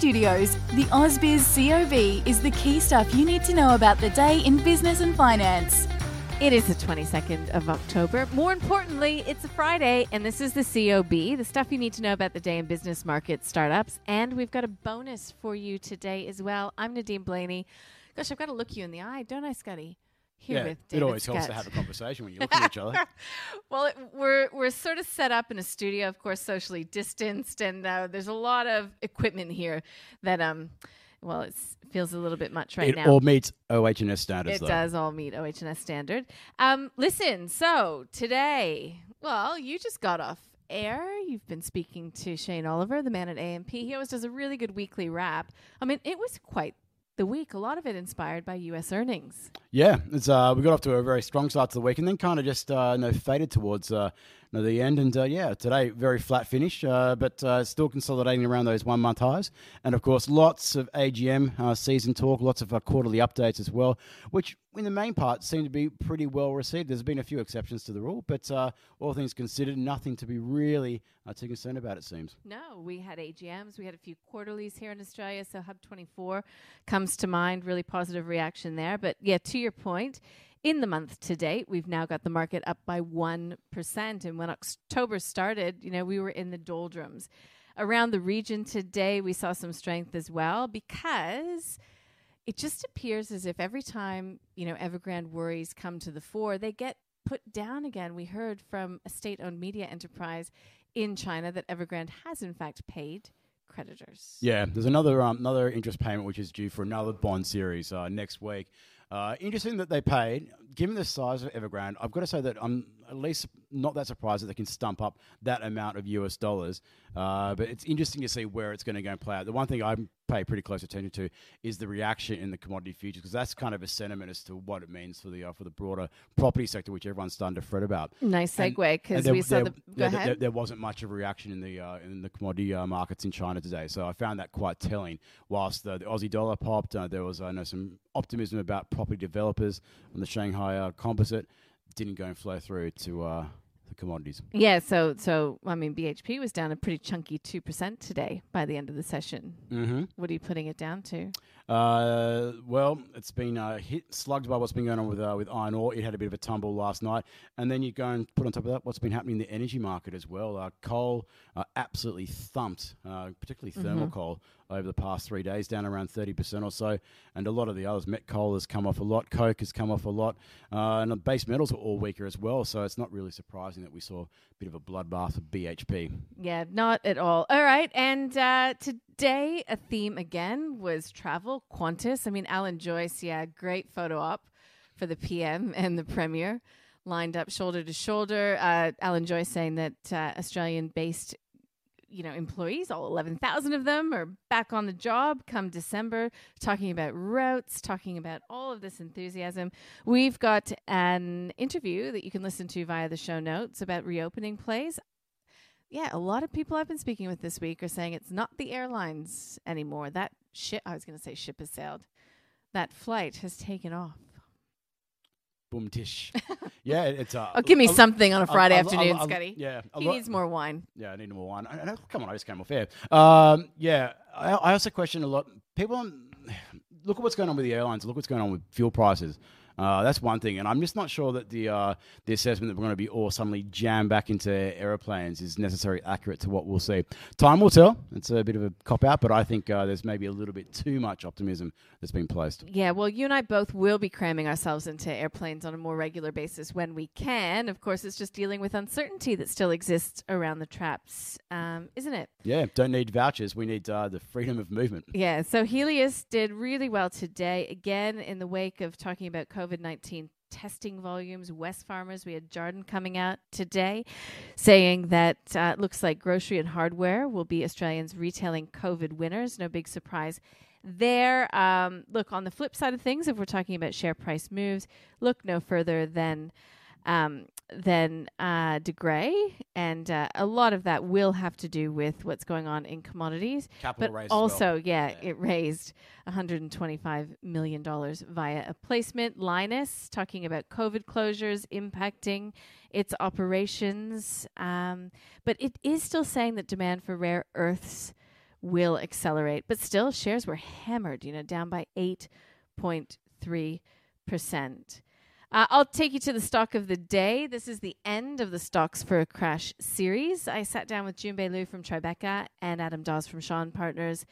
Studios, the AusBiz COB is the key stuff you need to know about the day in business and finance. It is the 22nd of October. More importantly, it's a Friday, and this is the COB, the stuff you need to know about the day in business market startups. And we've got a bonus for you today as well. I'm Nadine Blaney. Gosh, I've got to look you in the eye, don't I, Scotty? Here yeah, with it David always helps to have a conversation when you look at each other. well, it, we're we're sort of set up in a studio, of course, socially distanced, and uh, there's a lot of equipment here that um, well, it feels a little bit much right it now. It all meets OH&S standards, It though. does all meet OH&S standard. Um, listen, so today, well, you just got off air. You've been speaking to Shane Oliver, the man at AMP. He always does a really good weekly wrap. I mean, it was quite the week. A lot of it inspired by U.S. earnings. Yeah, it's uh, we got off to a very strong start to the week, and then kind of just uh, you know, faded towards uh, know, the end. And uh, yeah, today very flat finish, uh, but uh, still consolidating around those one month highs. And of course, lots of AGM uh, season talk, lots of uh, quarterly updates as well, which in the main part seem to be pretty well received. There's been a few exceptions to the rule, but uh, all things considered, nothing to be really too concerned about. It seems. No, we had AGMs. We had a few quarterlies here in Australia. So Hub 24 comes to mind. Really positive reaction there. But yeah, to your point, in the month to date, we've now got the market up by 1%. And when October started, you know, we were in the doldrums. Around the region today, we saw some strength as well because it just appears as if every time, you know, Evergrande worries come to the fore, they get put down again. We heard from a state owned media enterprise in China that Evergrande has in fact paid creditors. Yeah, there's another um, another interest payment which is due for another bond series uh, next week. Uh, interesting that they paid. Given the size of Evergrande, I've got to say that I'm at least not that surprised that they can stump up that amount of US dollars. Uh, but it's interesting to see where it's going to go and play out. The one thing I pay pretty close attention to is the reaction in the commodity futures because that's kind of a sentiment as to what it means for the uh, for the broader property sector, which everyone's starting to fret about. Nice segue because we saw there- the. Go yeah, ahead. There, there wasn't much of a reaction in the uh, in the commodity uh, markets in China today, so I found that quite telling. Whilst the, the Aussie dollar popped, uh, there was I know some optimism about property developers on the Shanghai uh, Composite. Didn't go and flow through to uh, the commodities. yeah, so so I mean BHP was down a pretty chunky two percent today by the end of the session. Mm-hmm. What are you putting it down to? Uh, well, it's been uh, hit slugged by what's been going on with uh, with iron ore. It had a bit of a tumble last night, and then you go and put on top of that what's been happening in the energy market as well. Uh, coal uh, absolutely thumped, uh, particularly thermal coal over the past three days, down around thirty percent or so, and a lot of the others. Met coal has come off a lot, coke has come off a lot, uh, and the base metals are all weaker as well. So it's not really surprising that we saw a bit of a bloodbath of BHP. Yeah, not at all. All right. And uh, today, a theme again was travel, Qantas. I mean, Alan Joyce, yeah, great photo op for the PM and the Premier lined up shoulder to shoulder. Uh, Alan Joyce saying that uh, Australian based you know, employees, all 11,000 of them are back on the job come December, talking about routes, talking about all of this enthusiasm. We've got an interview that you can listen to via the show notes about reopening plays yeah, a lot of people I've been speaking with this week are saying it's not the airlines anymore. That ship, I was going to say ship has sailed. That flight has taken off. Boom tish. yeah, it's. Uh, Oh, give me a- something on a a- Friday a- a- afternoon, a- Scotty. Yeah, a He needs more wine. Yeah, I need more wine. I, I, come on, I just came off air. Um, yeah, I, I also question a lot. People look at what's going on with the airlines. Look what's going on with fuel prices. Uh, that's one thing, and I'm just not sure that the uh, the assessment that we're going to be all suddenly jammed back into aeroplanes is necessarily accurate to what we'll see. Time will tell. It's a bit of a cop out, but I think uh, there's maybe a little bit too much optimism that's been placed. Yeah, well, you and I both will be cramming ourselves into airplanes on a more regular basis when we can. Of course, it's just dealing with uncertainty that still exists around the traps, um, isn't it? Yeah, don't need vouchers. We need uh, the freedom of movement. Yeah, so Healius did really well today, again, in the wake of talking about COVID 19 testing volumes. Wesfarmers, we had Jarden coming out today saying that uh, it looks like grocery and hardware will be Australians retailing COVID winners. No big surprise there. Um, look, on the flip side of things, if we're talking about share price moves, look no further than um, than uh, De Grey, and uh, a lot of that will have to do with what's going on in commodities. Capital but as well. also, yeah, Yeah. it raised 125 million dollars via a placement. Lynas talking about COVID closures impacting its operations, um, but it is still saying that demand for rare earths will accelerate. But still, shares were hammered. You know, down by 8.3 percent. Uh, I'll take you to the stock of the day. This is the end of the Stocks for a Crash series. I sat down with Junbei Liu from Tribeca and Adam Dawes from Shaw and Partners.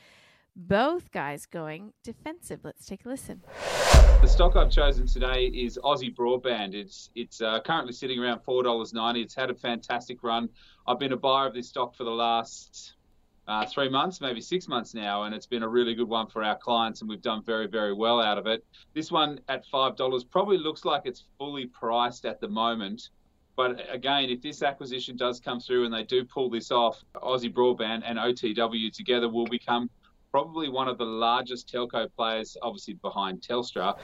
Both guys going defensive. Let's take a listen. The stock I've chosen today is Aussie Broadband. It's it's uh, currently sitting around four dollars ninety. It's had a fantastic run. I've been a buyer of this stock for the last uh, three months, maybe six months now, and it's been a really good one for our clients, and we've done very very well out of it. This one at five dollars probably looks like it's fully priced at the moment. But again, if this acquisition does come through and they do pull this off, Aussie Broadband and OTW together will become probably one of the largest telco players, obviously behind Telstra.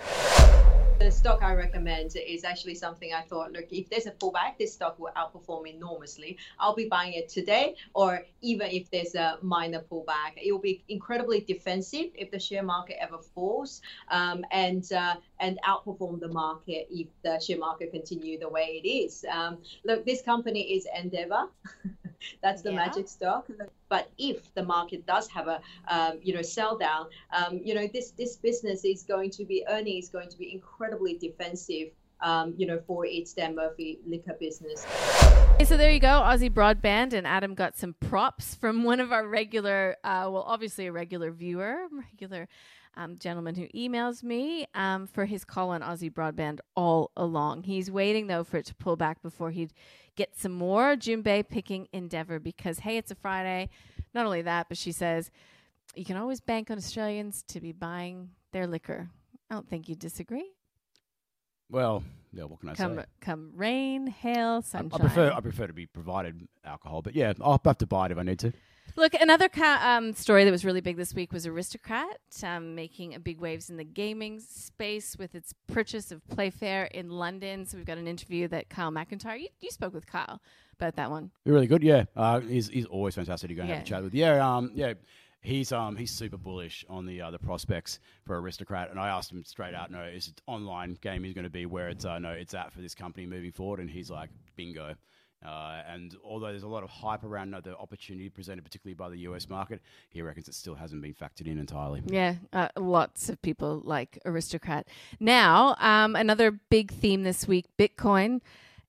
The stock I recommend is actually something I thought, look, if there's a pullback, this stock will outperform enormously. I'll be buying it today, or even if there's a minor pullback, it will be incredibly defensive if the share market ever falls, um, and uh, and outperform the market if the share market continue the way it is. Um, look, this company is Endeavour. That's the Yeah. magic stock. But if the market does have a um, you know sell down, um, you know this this business is going to be earning is going to be incredibly defensive. Um, you know, for its Dan Murphy liquor business. Okay, so there you go, Aussie Broadband, and Adam got some props from one of our regular, uh, well, obviously a regular viewer, regular um, gentleman who emails me um, for his call on Aussie Broadband all along. He's waiting though for it to pull back before he'd get some more. Junbei picking Endeavour because hey, it's a Friday. Not only that, but she says you can always bank on Australians to be buying their liquor. I don't think you disagree. Well, yeah, what can I Come say? come rain, hail, I, sunshine. I prefer I prefer to be provided alcohol, but yeah, I'll have to buy it if I need to. Look, another ca- um, story that was really big this week was Aristocrat um, making a big waves in the gaming space with its purchase of Playfair in London. So we've got an interview that Kyle Macintyre, you, you spoke with Kyle about that one. You're really good, yeah. Uh, he's he's always fantastic to go and have a chat with. Yeah, um, yeah. He's um he's super bullish on the uh, the prospects for Aristocrat, and I asked him straight out, no, is it online gaming going to be where it's uh, no it's at for this company moving forward? And he's like, bingo. Uh, and although there's a lot of hype around the opportunity presented, particularly by the US market, he reckons it still hasn't been factored in entirely. Yeah, uh, lots of people like Aristocrat. Now, um, another big theme this week Bitcoin.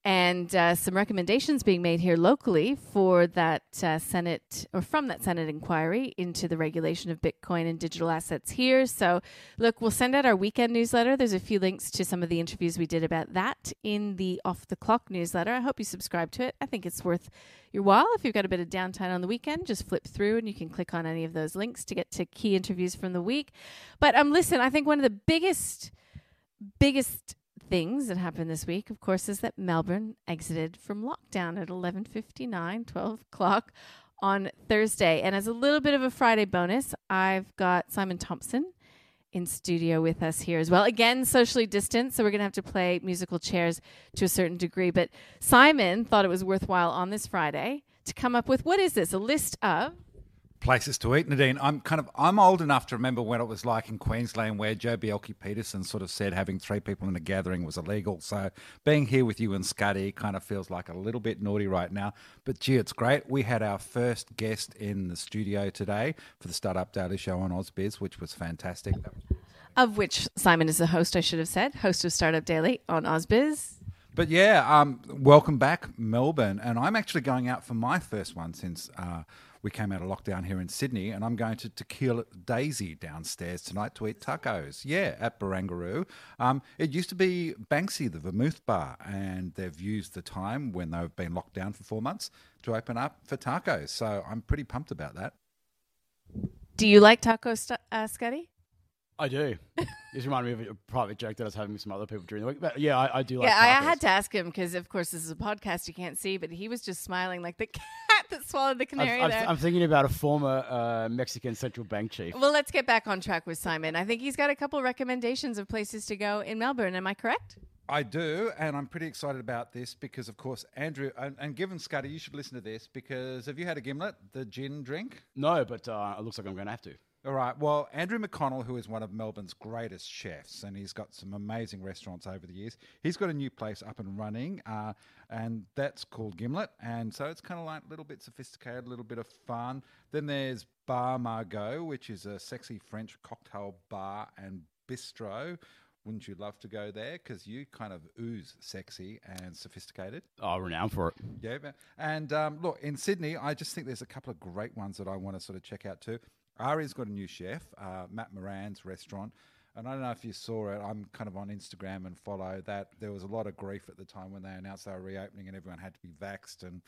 And uh, some recommendations being made here locally for that uh, Senate or from that Senate inquiry into the regulation of Bitcoin and digital assets here. So, look, we'll send out our weekend newsletter. There's a few links to some of the interviews we did about that in the Off the Clock newsletter. I hope you subscribe to it. I think it's worth your while. If you've got a bit of downtime on the weekend, just flip through and you can click on any of those links to get to key interviews from the week. But um, listen, I think one of the biggest, biggest things that happened this week, of course, is that Melbourne exited from lockdown at 11:59, 12 o'clock on Thursday. And as a little bit of a Friday bonus, I've got Simon Thompson in studio with us here as well. Again, socially distanced, so we're going to have to play musical chairs to a certain degree. But Simon thought it was worthwhile on this Friday to come up with what is this? A list of places to eat. Nadine, I'm kind of I'm old enough to remember when it was like in Queensland where Joh Bjelke-Petersen sort of said having three people in a gathering was illegal. So being here with you and Scotty kind of feels like a little bit naughty right now. But gee, it's great. We had our first guest in the studio today for the Startup Daily Show on Ausbiz, which was fantastic. of which Simon is the host, I should have said, host of Startup Daily on AusBiz. But yeah, um, welcome back, Melbourne. And I'm actually going out for my first one since uh, we came out of lockdown here in Sydney. And I'm going to Tequila Daisy downstairs tonight to eat tacos. Yeah, at Barangaroo. Um, it used to be Banksii, the Vermouth Bar. And they've used the time when they've been locked down for four months to open up for tacos. So I'm pretty pumped about that. Do you like tacos, uh, Scotty? I do. this reminded me of a private joke that I was having with some other people during the week. But yeah, I, I do like yeah, I, I had to ask him because, of course, this is a podcast you can't see, but he was just smiling like the cat that swallowed the I've- canary I've- there. I'm thinking about a former uh, Mexican central bank chief. well, let's get back on track with Simon. I think he's got a couple recommendations of places to go in Melbourne. Am I correct? I do, and I'm pretty excited about this because, of course, Andrew and, and given Scotty, you should listen to this because have you had a gimlet, the gin drink? No, but uh, it looks like I'm going to have to. All right. Well, Andrew McConnell, who is one of Melbourne's greatest chefs, and he's got some amazing restaurants over the years, he's got a new place up and running, uh, and that's called Gimlet. And so it's kind of like a little bit sophisticated, a little bit of fun. Then there's Bar Margot, which is a sexy French cocktail bar and bistro. Wouldn't you love to go there? Because you kind of ooze sexy and sophisticated. Oh, renowned for it. Yeah, and um, look in Sydney, I just think there's a couple of great ones that I want to sort of check out too. Aria's got a new chef, uh, Matt Moran's restaurant, and I don't know if you saw it. I'm kind of on Instagram and follow that. There was a lot of grief at the time when they announced they were reopening, and everyone had to be vaxxed, and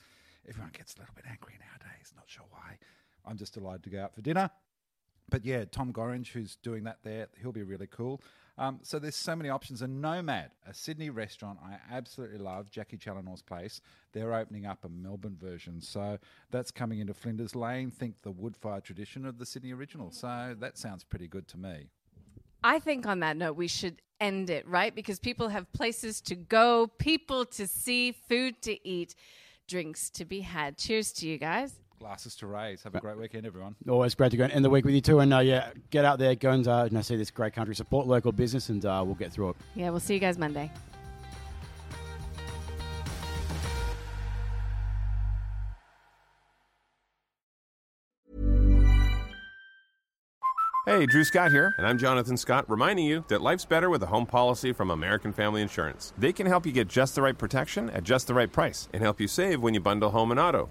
everyone gets a little bit angry nowadays. Not sure why. I'm just delighted to go out for dinner. But yeah, Tom Gorringe, who's doing that there, he'll be really cool. Um, so there's so many options. And Nomad, a Sydney restaurant I absolutely love, Jacqui Challinor's place. They're opening up a Melbourne version. So that's coming into Flinders Lane. Think the wood fire tradition of the Sydney original. So that sounds pretty good to me. I think on that note, we should end it, right? Because people have places to go, people to see, food to eat, drinks to be had. Cheers to you guys. Glasses to raise. Have a great weekend, everyone. Always great to go and end the week with you too. And uh, yeah, get out there, go and uh, you know, see this great country, support local business, and uh, we'll get through it. Yeah, we'll see you guys Monday. Hey, Drew Scott here, and I'm Jonathan Scott, reminding you that life's better with a home policy from American Family Insurance. They can help you get just the right protection at just the right price and help you save when you bundle home and auto.